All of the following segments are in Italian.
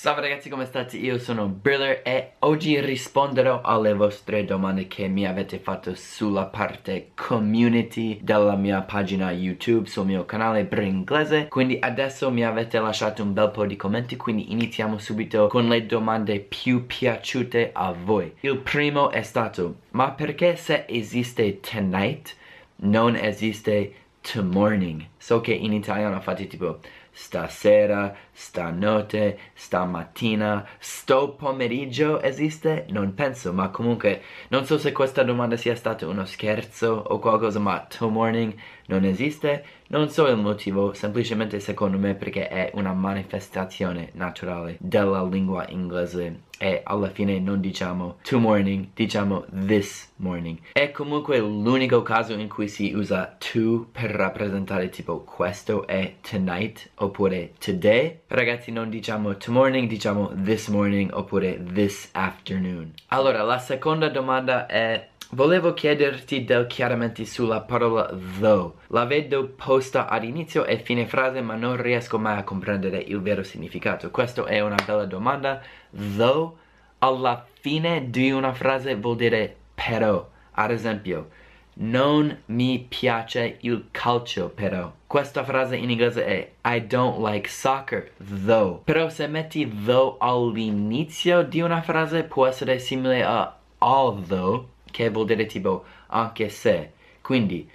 Salve ragazzi come state? Io sono Briller e oggi risponderò alle vostre domande che mi avete fatto sulla parte community della mia pagina YouTube sul mio canale Bringlese quindi adesso mi avete lasciato un bel po' di commenti quindi iniziamo subito con le domande più piaciute a voi Il primo è stato ma perché se esiste tonight non esiste tomorning? So che in italiano fate tipo stasera, stanotte, stamattina, sto pomeriggio esiste? Non penso, ma comunque non so se questa domanda sia stata uno scherzo o qualcosa, ma to morning non esiste. Non so il motivo, semplicemente secondo me perché è una manifestazione naturale della lingua inglese e alla fine non diciamo to morning, diciamo this morning. È comunque l'unico caso in cui si usa to per rappresentare tipo questo è tonight oppure today. Ragazzi non diciamo to morning, diciamo this morning oppure this afternoon. Allora la seconda domanda è Volevo chiederti del chiaramenti sulla parola though. La vedo posta ad inizio e fine frase ma non riesco mai a comprendere il vero significato. Questa è una bella domanda. Though alla fine di una frase vuol dire però. Ad esempio, non mi piace il calcio però. Questa frase in inglese è I don't like soccer though. Però se metti though all'inizio di una frase può essere simile a although che vuol dire tipo anche se. Quindi,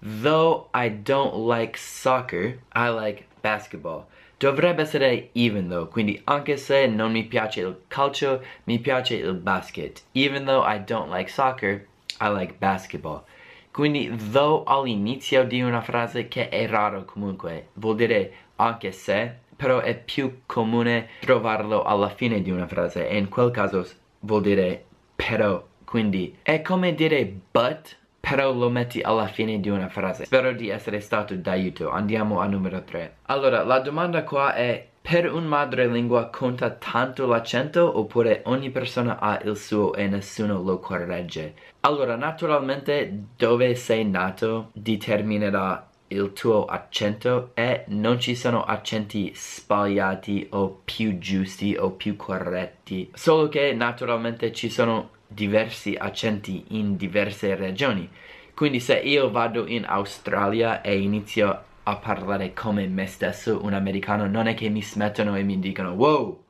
though I don't like soccer, I like basketball. Dovrebbe essere even though, quindi anche se non mi piace il calcio, mi piace il basket. Even though I don't like soccer, I like basketball. Quindi though all'inizio di una frase che è raro comunque, vuol dire anche se, però è più comune trovarlo alla fine di una frase e in quel caso vuol dire però quindi è come dire but, però lo metti alla fine di una frase. Spero di essere stato d'aiuto. Andiamo al numero 3. Allora, la domanda qua è per un madrelingua conta tanto l'accento oppure ogni persona ha il suo e nessuno lo corregge? Allora, naturalmente dove sei nato determinerà il tuo accento e non ci sono accenti sbagliati o più giusti o più corretti. Solo che naturalmente ci sono diversi accenti in diverse regioni. Quindi se io vado in Australia e inizio a parlare come me stesso, un americano, non è che mi smettono e mi dicono Wow,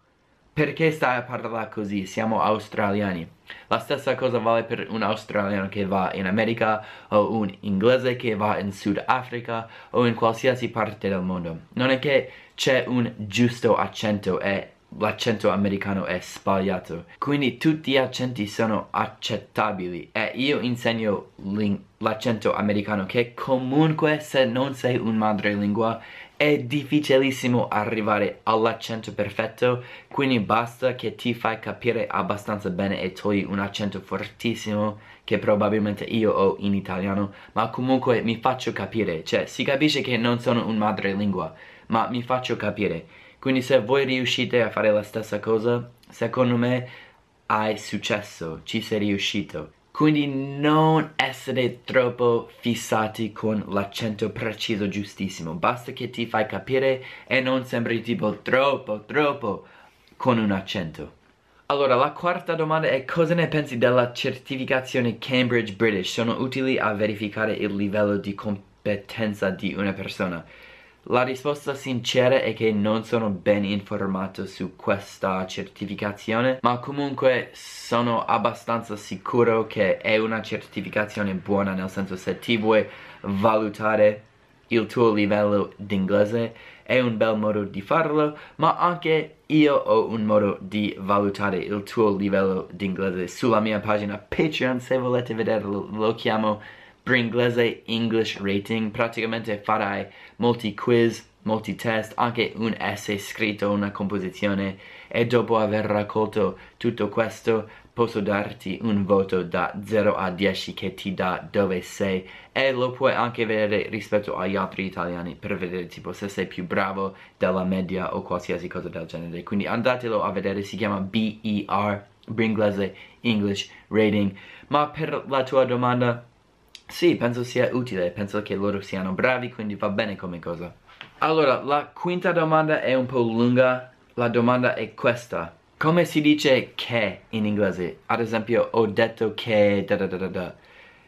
perché stai a parlare così? Siamo australiani. La stessa cosa vale per un australiano che va in America o un inglese che va in Sud Africa o in qualsiasi parte del mondo. Non è che c'è un giusto accento e l'accento americano è sbagliato. Quindi tutti gli accenti sono accettabili. E io insegno l'accento americano che comunque se non sei un madrelingua è difficilissimo arrivare all'accento perfetto. Quindi basta che ti fai capire abbastanza bene e togli un accento fortissimo che probabilmente io ho in italiano ma comunque mi faccio capire. Cioè si capisce che non sono un madrelingua ma mi faccio capire quindi se voi riuscite a fare la stessa cosa, secondo me hai successo, ci sei riuscito. Quindi non essere troppo fissati con l'accento preciso giustissimo. Basta che ti fai capire e non sembri tipo troppo, troppo con un accento. Allora, la quarta domanda è cosa ne pensi della certificazione Cambridge British? Sono utili a verificare il livello di competenza di una persona? La risposta sincera è che non sono ben informato su questa certificazione, ma comunque sono abbastanza sicuro che è una certificazione buona, nel senso se ti vuoi valutare il tuo livello d'inglese è un bel modo di farlo, ma anche io ho un modo di valutare il tuo livello d'inglese. Sulla mia pagina Patreon, se volete vederlo lo chiamo Bringlese English Rating, praticamente farai molti quiz, molti test, anche un essay scritto, una composizione. E dopo aver raccolto tutto questo posso darti un voto da 0 a 10 che ti dà dove sei. E lo puoi anche vedere rispetto agli altri italiani per vedere tipo se sei più bravo della media o qualsiasi cosa del genere. Quindi andatelo a vedere si chiama BER Bringlese English Rating. Ma per la tua domanda sì, penso sia utile, penso che loro siano bravi, quindi va bene come cosa. Allora, la quinta domanda è un po' lunga, la domanda è questa. Come si dice che in inglese? Ad esempio, ho detto che da da da da da.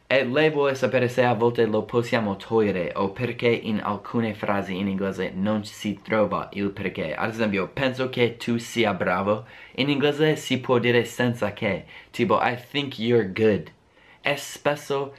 E lei vuole sapere se a volte lo possiamo togliere o perché in alcune frasi in inglese non si trova il perché. Ad esempio, penso che tu sia bravo. In inglese si può dire senza che. Tipo, I think you're good. E spesso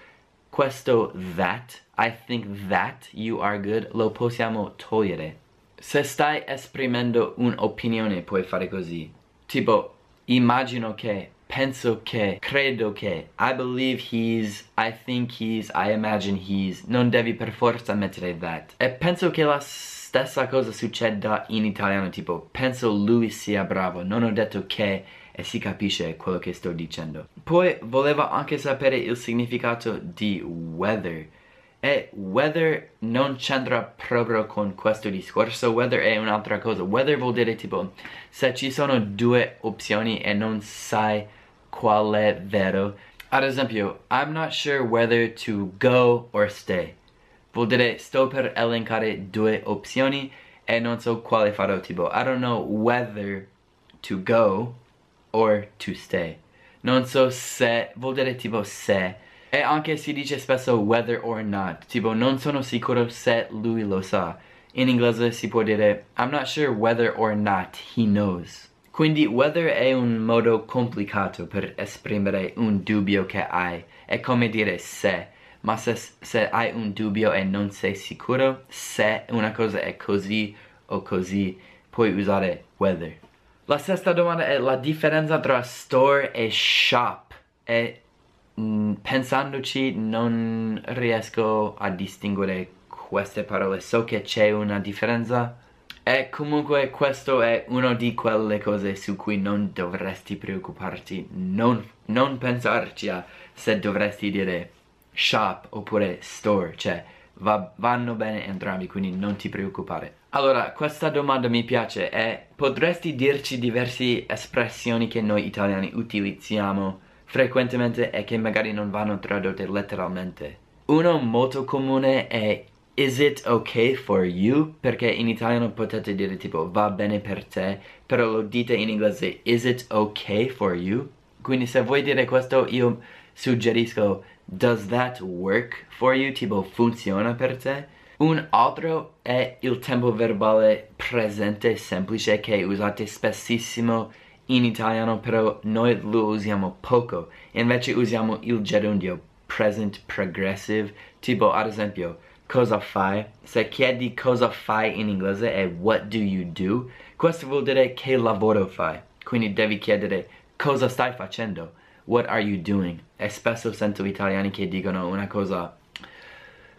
questo that, I think that you are good, lo possiamo togliere. Se stai esprimendo un'opinione puoi fare così. Tipo, immagino che, penso che, credo che, I believe he's, I think he's, I imagine he's. Non devi per forza mettere that. E penso che la stessa cosa succeda in italiano, tipo, penso lui sia bravo. Non ho detto che e si capisce quello che sto dicendo. Poi volevo anche sapere il significato di weather. E weather non c'entra proprio con questo discorso, weather è un'altra cosa. Weather vuol dire tipo se ci sono due opzioni e non sai qual è vero. Ad esempio, I'm not sure whether to go or stay. Vuol dire sto per elencare due opzioni e non so quale farò, tipo I don't know whether to go or to stay. Non so se, vuol dire tipo se e anche si dice spesso whether or not, tipo non sono sicuro se lui lo sa. In inglese si può dire I'm not sure whether or not he knows. Quindi whether è un modo complicato per esprimere un dubbio che hai. È come dire se. Ma se, se hai un dubbio e non sei sicuro, se una cosa è così o così, puoi usare whether. La sesta domanda è la differenza tra store e shop. E Mm, pensandoci non riesco a distinguere queste parole. So che c'è una differenza. E comunque questo è una di quelle cose su cui non dovresti preoccuparti. Non, non pensarci a se dovresti dire shop oppure store. Cioè va, vanno bene entrambi quindi non ti preoccupare allora questa domanda mi piace e potresti dirci diverse espressioni che noi italiani utilizziamo frequentemente e che magari non vanno tradotte letteralmente. Uno molto comune è Is it okay for you? Perché in italiano potete dire tipo va bene per te, però lo dite in inglese Is it okay for you? Quindi se vuoi dire questo io suggerisco Does that work for you? Tipo funziona per te? Un altro è il tempo verbale presente semplice che usate spessissimo in italiano però noi lo usiamo poco. Invece usiamo il gerundio present progressive. Tipo ad esempio cosa fai? Se chiedi cosa fai in inglese è what do you do? Questo vuol dire che lavoro fai. Quindi devi chiedere cosa stai facendo what are you doing e spesso sento italiani che dicono una cosa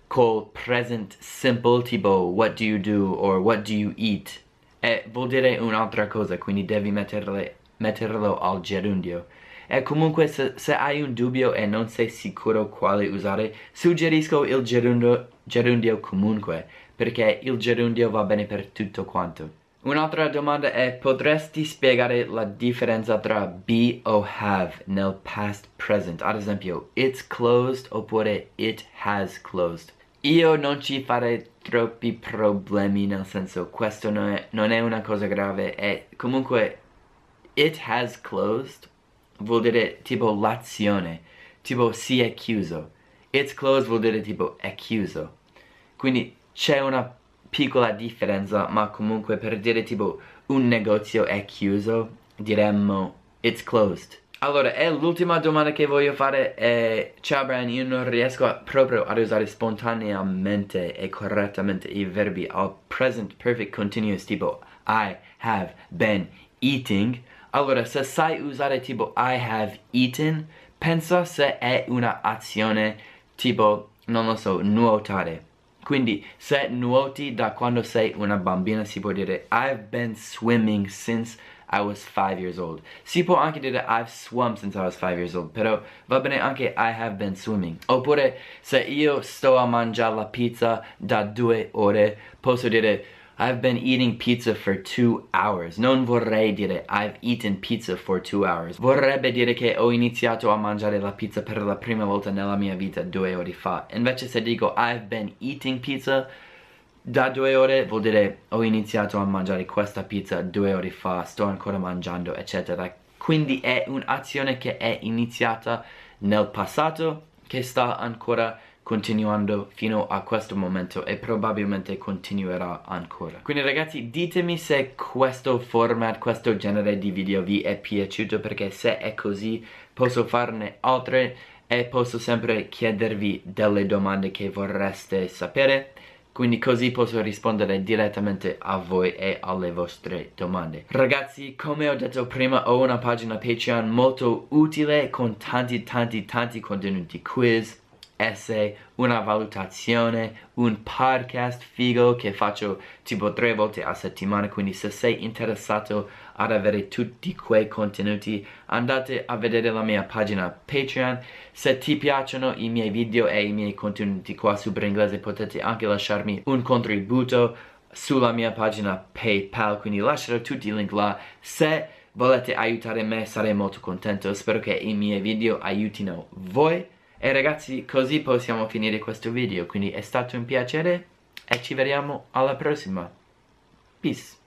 col present simple tipo what do you do or what do you eat e vuol dire un'altra cosa quindi devi metterle metterlo al gerundio. E comunque se, se, hai un dubbio e non sei sicuro quale usare, suggerisco il gerundio, gerundio comunque, perché il gerundio va bene per tutto quanto. Un'altra domanda è, potresti spiegare la differenza tra be o have nel past present? Ad esempio, it's closed oppure it has closed. Io non ci farei troppi problemi, nel senso, questo non è, non è una cosa grave e comunque it has closed vuol dire tipo l'azione, tipo si è chiuso. It's closed vuol dire tipo è chiuso. Quindi c'è una piccola differenza, ma comunque per dire tipo un negozio è chiuso, diremmo it's closed. Allora, e l'ultima domanda che voglio fare è Ciao Brian, io non riesco proprio ad usare spontaneamente e correttamente i verbi al present perfect continuous tipo I have been eating allora, se sai usare tipo I have eaten, pensa se è una azione tipo, non lo so, nuotare. Quindi, se nuoti da quando sei una bambina, si può dire I've been swimming since I was 5 years old. Si può anche dire I've swum since I was 5 years old, però va bene anche I have been swimming. Oppure, se io sto a mangiare la pizza da due ore, posso dire I've been eating pizza for two hours. Non vorrei dire I've eaten pizza for two hours. Vorrebbe dire che ho iniziato a mangiare la pizza per la prima volta nella mia vita due ore fa. Invece se dico I've been eating pizza, da due ore vuol dire ho iniziato a mangiare questa pizza due ore fa, sto ancora mangiando eccetera quindi è un'azione che è iniziata nel passato che sta ancora continuando fino a questo momento e probabilmente continuerà ancora. Quindi ragazzi ditemi se questo format, questo genere di video vi è piaciuto perché se è così posso farne altre e posso sempre chiedervi delle domande che vorreste sapere quindi così posso rispondere direttamente a voi e alle vostre domande. Ragazzi, come ho detto prima, ho una pagina Patreon molto utile con tanti tanti tanti contenuti quiz, essay, una valutazione, un podcast figo che faccio tipo tre volte a settimana, quindi se sei interessato ad avere tutti quei contenuti andate a vedere la mia pagina Patreon. Se ti piacciono i miei video e i miei contenuti qua super inglese potete anche lasciarmi un contributo sulla mia pagina PayPal, quindi lascerò tutti i link là. Se volete aiutare me sarei molto contento, spero che i miei video aiutino voi e ragazzi così possiamo finire questo video, quindi è stato un piacere e ci vediamo alla prossima. Peace.